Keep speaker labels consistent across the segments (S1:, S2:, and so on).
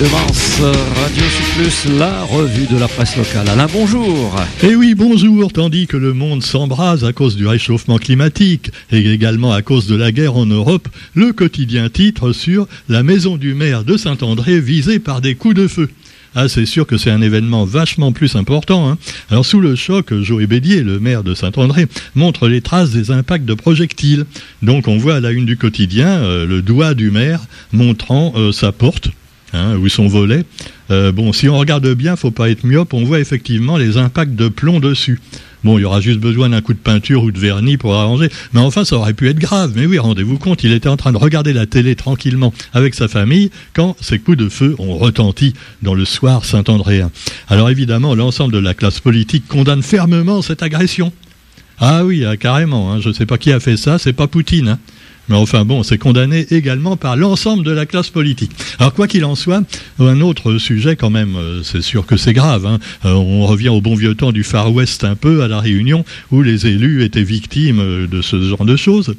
S1: Devance Radio Plus, la revue de la presse locale. Alain, bonjour.
S2: Eh oui, bonjour. Tandis que le monde s'embrase à cause du réchauffement climatique et également à cause de la guerre en Europe, le quotidien titre sur la maison du maire de Saint-André visée par des coups de feu. Ah, c'est sûr que c'est un événement vachement plus important. Hein. Alors, sous le choc, Joël Bédier, le maire de Saint-André, montre les traces des impacts de projectiles. Donc, on voit à la une du quotidien euh, le doigt du maire montrant euh, sa porte Hein, ou son volet. Euh, bon, si on regarde bien, faut pas être myope, on voit effectivement les impacts de plomb dessus. Bon, il y aura juste besoin d'un coup de peinture ou de vernis pour arranger. Mais enfin, ça aurait pu être grave. Mais oui, rendez-vous compte, il était en train de regarder la télé tranquillement avec sa famille quand ces coups de feu ont retenti dans le soir Saint-Andréen. Alors évidemment, l'ensemble de la classe politique condamne fermement cette agression. Ah oui, ah, carrément. Hein. Je ne sais pas qui a fait ça, c'est pas Poutine. Hein. Mais enfin bon, c'est condamné également par l'ensemble de la classe politique. Alors quoi qu'il en soit, un autre sujet quand même, euh, c'est sûr que c'est grave. Hein. Euh, on revient au bon vieux temps du Far West un peu à la Réunion où les élus étaient victimes de ce genre de choses.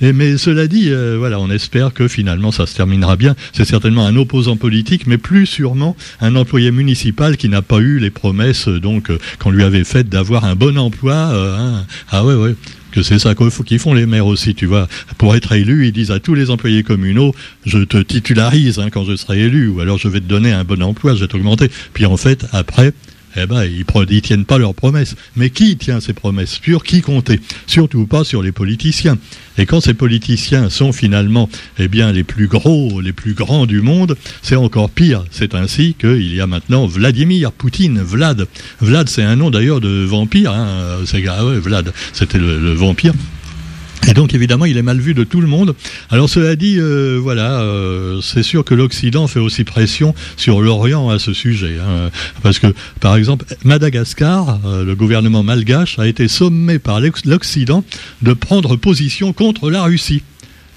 S2: Mais cela dit, euh, voilà, on espère que finalement ça se terminera bien. C'est certainement un opposant politique, mais plus sûrement un employé municipal qui n'a pas eu les promesses donc qu'on lui avait faites d'avoir un bon emploi. Hein. Ah ouais, ouais que c'est ça qu'ils font les maires aussi, tu vois. Pour être élu, ils disent à tous les employés communaux, je te titularise hein, quand je serai élu, ou alors je vais te donner un bon emploi, je vais t'augmenter. Puis en fait, après, eh ben, ils ne tiennent pas leurs promesses. Mais qui tient ces promesses? Sur qui compter? Surtout pas sur les politiciens. Et quand ces politiciens sont finalement eh bien, les plus gros, les plus grands du monde, c'est encore pire. C'est ainsi qu'il y a maintenant Vladimir Poutine, Vlad. Vlad, c'est un nom d'ailleurs de vampire. Hein. C'est, ah Vlad, c'était le vampire et donc évidemment, il est mal vu de tout le monde. Alors cela dit, euh, voilà, euh, c'est sûr que l'Occident fait aussi pression sur l'Orient à ce sujet, hein. parce que par exemple, Madagascar, euh, le gouvernement malgache a été sommé par l'Occident de prendre position contre la Russie.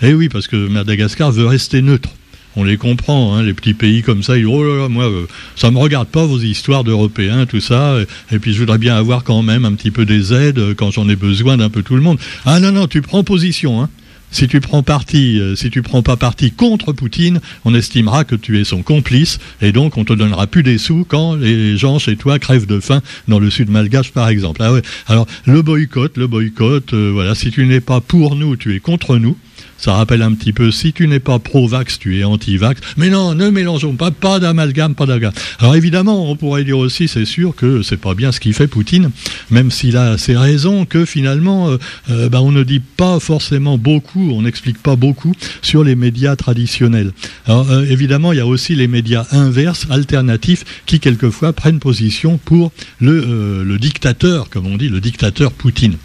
S2: Eh oui, parce que Madagascar veut rester neutre on les comprend, hein, les petits pays comme ça, ils disent, oh là là, moi, euh, ça me regarde pas vos histoires d'Européens, tout ça, et, puis je voudrais bien avoir quand même un petit peu des aides euh, quand j'en ai besoin d'un peu tout le monde. Ah non, non, tu prends position, hein. Si tu prends parti, euh, si tu prends pas parti contre Poutine, on estimera que tu es son complice et donc on te donnera plus des sous quand les gens chez toi crèvent de faim dans le sud malgache par exemple. Ah. Alors le boycott, le boycott, voilà, si tu n'es pas pour nous, tu es contre nous. Ça rappelle un petit peu, si tu n'es pas pro-vax, tu es anti-vax. Mais non, ne mélangeons pas, pas d'amalgame, pas d'amalgame. Alors évidemment, on pourrait dire aussi, c'est sûr que c'est pas bien ce qu'il fait Poutine, même s'il a ses raisons, que finalement, euh, euh, bah, on ne dit pas forcément beaucoup, on n'explique pas beaucoup sur les médias traditionnels. Alors euh, évidemment, il y a aussi les médias inverses, alternatifs, qui quelquefois prennent position pour le, le dictateur, comme on dit, le dictateur Poutine.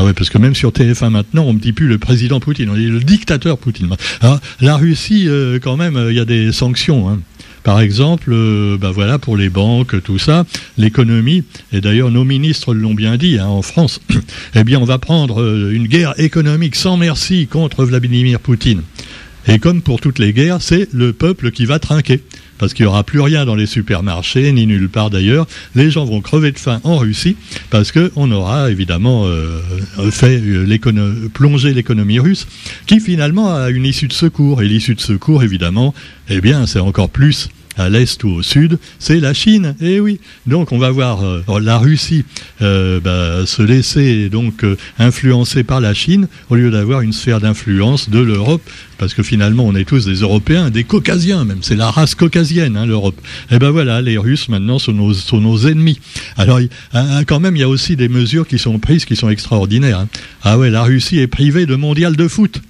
S2: Ah ouais, parce que même sur TF1 maintenant, on ne dit plus le président Poutine, on dit le dictateur Poutine. Ah, la Russie, euh, quand même, euh, il y a des sanctions. Hein. Par exemple, euh, bah voilà, pour les banques, tout ça, l'économie, et d'ailleurs nos ministres l'ont bien dit hein, en France, eh bien on va prendre une guerre économique sans merci contre Vladimir Poutine. Et comme pour toutes les guerres, c'est le peuple qui va trinquer parce qu'il n'y aura plus rien dans les supermarchés, ni nulle part d'ailleurs. Les gens vont crever de faim en Russie, parce qu'on aura évidemment euh, fait euh, plonger l'économie russe, qui finalement a une issue de secours. Et l'issue de secours, évidemment, eh bien, c'est encore plus à l'est ou au sud, c'est la Chine. Et eh oui, donc on va voir euh, la Russie euh, bah, se laisser donc euh, influencer par la Chine au lieu d'avoir une sphère d'influence de l'Europe, parce que finalement on est tous des Européens, des Caucasiens même, c'est la race caucasienne hein, l'Europe. Et eh ben voilà, les Russes maintenant sont nos, ennemis. Alors quand même il y a aussi des mesures qui sont prises qui sont extraordinaires. Hein. Ah ouais, la Russie est privée de mondial de foot.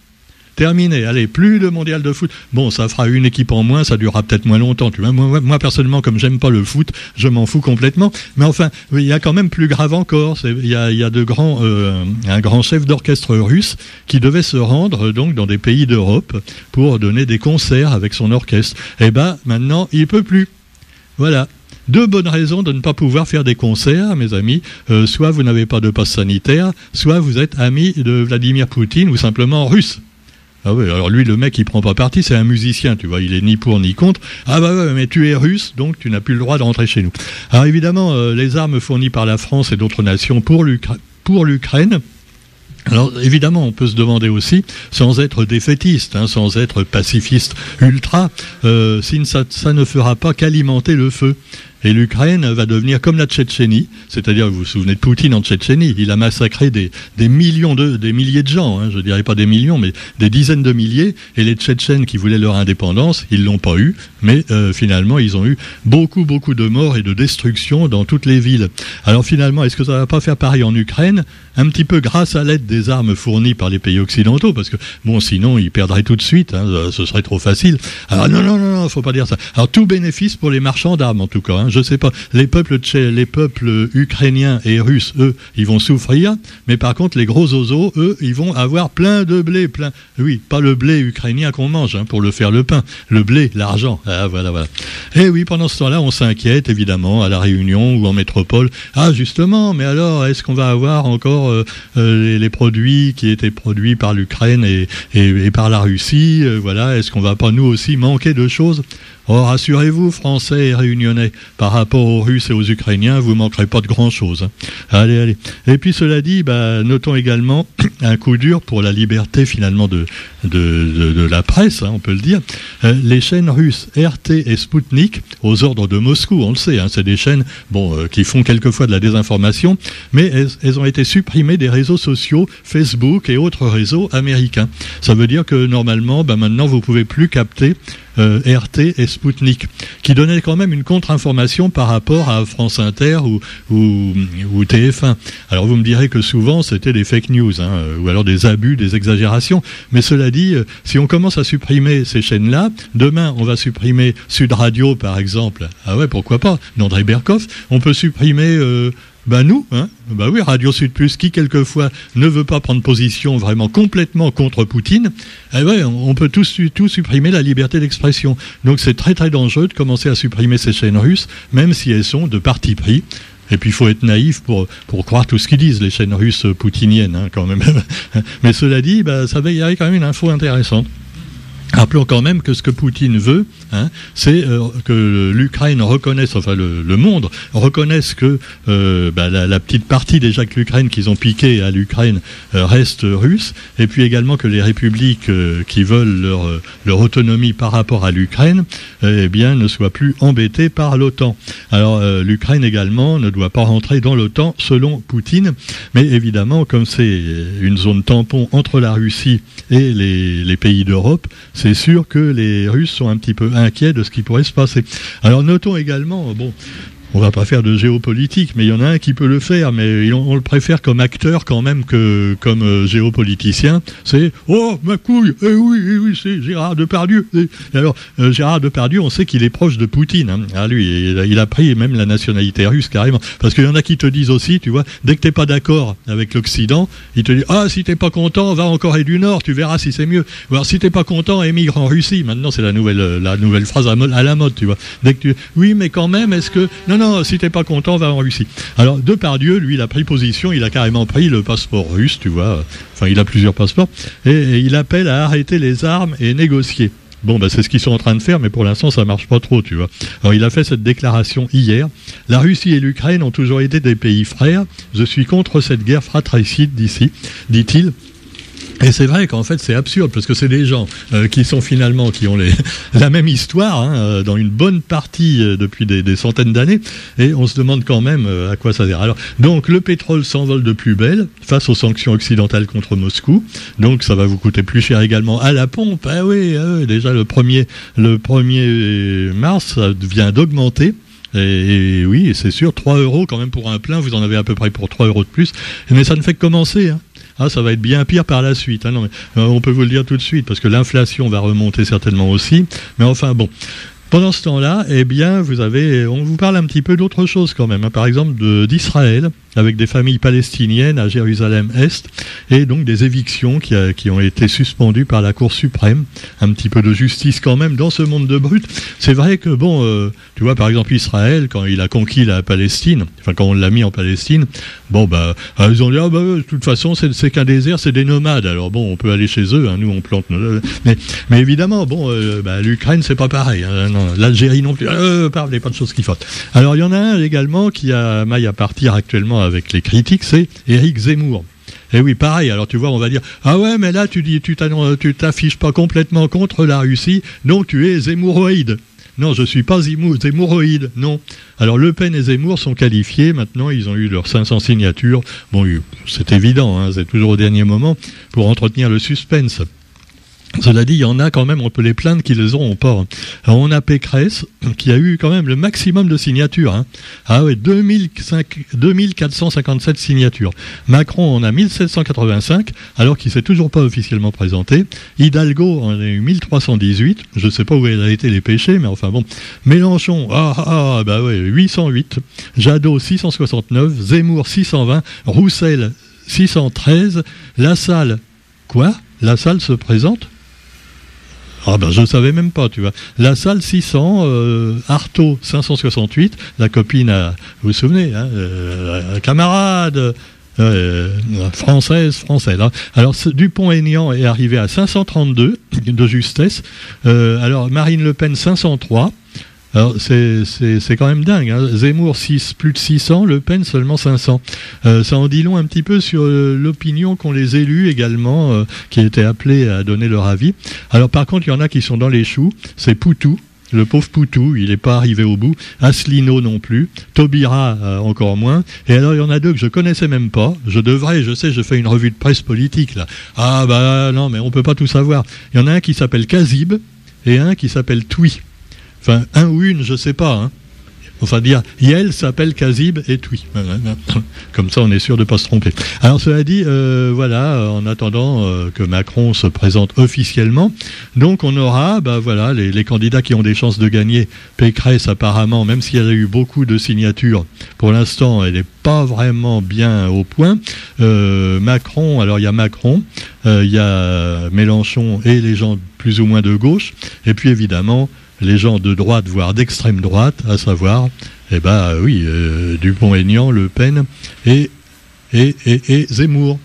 S2: Terminé. Allez, plus de mondial de foot. Bon, ça fera une équipe en moins, ça durera peut-être moins longtemps. Tu vois. Moi, personnellement, comme j'aime pas le foot, je m'en fous complètement. Mais enfin, il y a quand même plus grave encore. Il y a, de grands, euh, un grand chef d'orchestre russe qui devait se rendre donc dans des pays d'Europe pour donner des concerts avec son orchestre. Eh ben, maintenant, il peut plus. Voilà deux bonnes raisons de ne pas pouvoir faire des concerts, mes amis. Euh, soit vous n'avez pas de passe sanitaire, soit vous êtes ami de Vladimir Poutine ou simplement russe. Ah oui, alors lui, le mec, il prend pas parti, c'est un musicien, tu vois, il est ni pour ni contre. Ah bah ouais, mais tu es russe, donc tu n'as plus le droit de rentrer chez nous. Alors évidemment, euh, les armes fournies par la France et d'autres nations pour l'Ukraine, Alors évidemment, on peut se demander aussi, sans être défaitiste, hein, sans être pacifiste ultra, euh, si ça, ça ne fera pas qu'alimenter le feu. Et l'Ukraine va devenir comme la Tchétchénie, c'est-à-dire, vous vous souvenez de Poutine en Tchétchénie, il a massacré des, des millions de, des milliers de gens, hein, je dirais pas des millions, mais des dizaines de milliers, et les Tchétchènes qui voulaient leur indépendance, ils l'ont pas eu, mais euh, finalement, ils ont eu beaucoup, beaucoup de morts et de destruction dans toutes les villes. Alors finalement, est-ce que ça va pas faire pareil en Ukraine? Un petit peu grâce à l'aide des armes fournies par les pays occidentaux, parce que bon, sinon ils perdraient tout de suite, hein, ce serait trop facile. Alors non, non, non, non, faut pas dire ça. Alors tout bénéfice pour les marchands d'armes en tout cas. Hein, je sais pas, les peuples les peuples ukrainiens et russes, eux, ils vont souffrir, mais par contre les gros oiseaux, eux, ils vont avoir plein de blé, plein. Oui, pas le blé ukrainien qu'on mange hein, pour le faire le pain, le blé, l'argent. Ah. Et oui, pendant ce temps-là, on s'inquiète évidemment à la Réunion ou en métropole. Ah justement, mais alors, est-ce qu'on va avoir encore euh, euh, les, produits qui étaient produits par l'Ukraine et, par la Russie. Euh, voilà, est-ce qu'on va pas nous aussi manquer de choses? Or, rassurez-vous, Français et Réunionnais, par rapport aux Russes et aux Ukrainiens, vous manquerez pas de grand-chose. Hein. Allez, allez. Et puis, cela dit, bah, notons également un coup dur pour la liberté, finalement, de, de, la presse, hein, on peut le dire. Euh, les chaînes russes RT et Sputnik, aux ordres de Moscou, on le sait, hein, c'est des chaînes bon, euh, qui font quelquefois de la désinformation, mais elles, ont été supprimées des réseaux sociaux, Facebook et autres réseaux américains. Ça veut dire que, normalement, bah, maintenant, vous pouvez plus capter euh, RT et Spoutnik, qui donnaient quand même une contre-information par rapport à France Inter ou, ou, TF1. Alors vous me direz que souvent c'était des fake news, hein, ou alors des abus, des exagérations, mais cela dit, euh, si on commence à supprimer ces chaînes-là, demain on va supprimer Sud Radio par exemple, ah ouais pourquoi pas, d'André Berkoff, on peut supprimer... Euh, ben nous, hein. Ben oui, Radio Sud Plus, qui quelquefois ne veut pas prendre position vraiment complètement contre Poutine, eh on peut tout, tout supprimer la liberté d'expression. Donc c'est très très dangereux de commencer à supprimer ces chaînes russes, même si elles sont de parti pris. Et puis il faut être naïf pour, pour croire tout ce qu'ils disent, les chaînes russes poutiniennes, hein, quand même. Mais cela dit, ben, ça va y avoir quand même une info intéressante. Rappelons quand même que ce que Poutine veut, hein, c'est euh, que l'Ukraine reconnaisse, enfin le, monde reconnaisse que euh, bah, la, petite partie déjà que l'Ukraine qu'ils ont piqué à l'Ukraine euh, reste russe, et puis également que les républiques qui veulent leur, autonomie par rapport à l'Ukraine, eh bien, ne soient plus embêtées par l'OTAN. Alors l'Ukraine également ne doit pas rentrer dans l'OTAN selon Poutine, mais évidemment, comme c'est une zone tampon entre la Russie et les pays d'Europe, c'est sûr que les Russes sont un petit peu inquiets de ce qui pourrait se passer. Alors notons également, bon, on va pas faire de géopolitique, mais il y en a un qui peut le faire, mais on, le préfère comme acteur quand même que comme euh, géopoliticien. C'est oh ma couille, eh oui, eh oui, c'est Gérard Depardieu. Et alors euh, Gérard Depardieu, on sait qu'il est proche de Poutine. Hein. Ah lui, il a, pris même la nationalité russe carrément, parce qu'il y en a qui te disent aussi, tu vois, dès que t'es pas d'accord avec l'Occident, ils te disent ah si t'es pas content, va en Corée du Nord, tu verras si c'est mieux. Ou alors si t'es pas content, émigre en Russie. Maintenant c'est la nouvelle la nouvelle phrase à, la mode, tu vois. Dès que tu oui, mais quand même, est-ce que non non, si t'es pas content, va en Russie. Alors, Depardieu, lui, il a pris position, il a carrément pris le passeport russe, tu vois. Enfin, il a plusieurs passeports. Et, il appelle à arrêter les armes et négocier. Bon, bah, c'est ce qu'ils sont en train de faire, mais pour l'instant, ça marche pas trop, tu vois. Alors, il a fait cette déclaration hier. La Russie et l'Ukraine ont toujours été des pays frères. Je suis contre cette guerre fratricide d'ici, dit-il. Et c'est vrai qu'en fait c'est absurde parce que c'est des gens euh, qui sont finalement qui ont la même histoire hein, euh, dans une bonne partie euh, depuis des, centaines d'années et on se demande quand même à quoi ça sert. Alors donc le pétrole s'envole de plus belle face aux sanctions occidentales contre Moscou. Donc ça va vous coûter plus cher également à la pompe. Ah oui, ah déjà le 1er le 1er mars ça vient d'augmenter. Et, oui, c'est sûr, 3 euros quand même pour un plein, vous en avez à peu près pour 3 euros de plus. Mais ça ne fait que commencer. Hein. Ah, ça va être bien pire par la suite. Hein, euh, on peut vous le dire tout de suite, parce que l'inflation va remonter certainement aussi. Mais enfin, bon. Pendant ce temps-là, eh bien, vous avez, on vous parle un petit peu d'autre chose quand même. Hein. Par exemple, d'Israël, avec des familles palestiniennes à Jérusalem-Est, et donc des évictions qui, ont été suspendues par la Cour suprême. Un petit peu de justice quand même dans ce monde de brut. C'est vrai que, bon, euh, tu vois, par exemple, Israël, quand il a conquis la Palestine, enfin, quand on l'a mis en Palestine, bon, bah, euh, ils ont dit, ah, bah, de toute façon, c'est qu'un désert, c'est des nomades. Alors, bon, on peut aller chez eux, hein, nous, on plante nos... Mais, mais évidemment, bon, euh, bah, l'Ukraine, c'est pas pareil. Hein, L'Algérie non plus. Euh, pas de choses qui font. Alors, il y en a un également qui a maille à partir actuellement avec les critiques, c'est Éric Zemmour. Et oui, pareil. Alors tu vois, on va dire ah ouais, mais là tu dis tu t'affiches pas complètement contre la Russie, donc tu es zémouroïde. Non, je ne suis pas zémouroïde, non. Alors Le Pen et Zemmour sont qualifiés, maintenant ils ont eu leurs 500 signatures. Bon, c'est évident, hein, c'est toujours au dernier moment pour entretenir le suspense. Cela dit, il y en a quand même, on peut les plaindre qui les auront pas. Alors on a Pécresse, qui a eu quand même le maximum de signatures. Hein. Ah oui, 2457 signatures. Macron en a 1785, alors qu'il s'est toujours pas officiellement présenté. Hidalgo en a eu 1318. Je ne sais pas où elle a été les péchés, mais enfin bon. Mélenchon, ah, ah, ah bah ouais, 808. Jadot 669. Zemmour 620. Roussel 613. Lassalle, quoi? La salle se présente? Ah ben je ne savais même pas, tu vois. La salle 600, euh, Artaud 568, la copine, vous vous souvenez, hein, euh, camarade euh, française, française. Hein. Alors Dupont-Aignan est arrivé à 532 de justesse. alors Marine Le Pen 503. Alors c'est quand même dingue. Hein. Zemmour 6, plus de 600, Le Pen seulement 500. Euh, ça en dit long un petit peu sur euh, l'opinion qu'ont les élus également, euh, qui étaient appelés à donner leur avis. Alors par contre, il y en a qui sont dans les choux. C'est Poutou. Le pauvre Poutou, il n'est pas arrivé au bout. Asselineau non plus. Taubira encore moins. Et alors il y en a deux que je connaissais même pas. Je devrais, je sais, je fais une revue de presse politique là. Ah bah non, mais on peut pas tout savoir. Il y en a un qui s'appelle Kazib et un qui s'appelle Tui. Enfin, un ou une, je sais pas. Hein. Enfin, dire Yel s'appelle Kazib et Tui. Comme ça, on est sûr de ne pas se tromper. Alors, cela dit, euh, voilà, en attendant euh, que Macron se présente officiellement, donc on aura, bah, voilà, les, candidats qui ont des chances de gagner. Pécresse, apparemment, même s'il y a eu beaucoup de signatures, pour l'instant, elle n'est pas vraiment bien au point. Euh, Macron, alors il y a Macron, il y a Mélenchon et les gens plus ou moins de gauche, et puis évidemment, les gens de droite, voire d'extrême droite, à savoir, eh ben oui, euh, Dupont-Aignan, Le Pen et, et, et, Zemmour.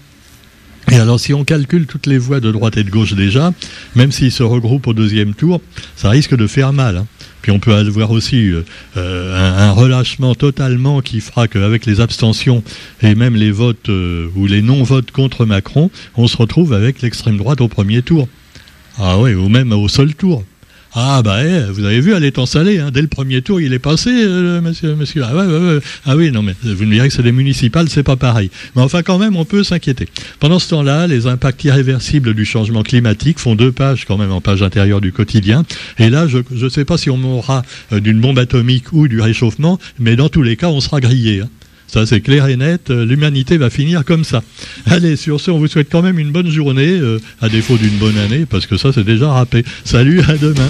S2: Et alors, si on calcule toutes les voix de droite et de gauche déjà, même s'ils se regroupent au deuxième tour, ça risque de faire mal. Hein. Puis on peut avoir aussi euh, euh, un, relâchement totalement qui fera qu'avec les abstentions et même les votes ou les non-votes contre Macron, on se retrouve avec l'extrême droite au premier tour. Ah oui, ou même au seul tour. Ah bah eh, vous avez vu, elle est salé. Hein. Dès le premier tour, il est passé, euh, monsieur, monsieur. Ah, ah, oui, non mais vous me direz que c'est des municipales, c'est pas pareil. Mais enfin quand même, on peut s'inquiéter. Pendant ce temps-là, les impacts irréversibles du changement climatique font deux pages quand même en page intérieure du quotidien. Et là, je ne sais pas si on mourra euh, d'une bombe atomique ou du réchauffement, mais dans tous les cas, on sera grillé. Hein. Ça, c'est clair et net. Euh, l'humanité va finir comme ça. Allez, sur ce, on vous souhaite quand même une bonne journée, euh, à défaut d'une bonne année, parce que ça, c'est déjà râpé. Salut, à demain.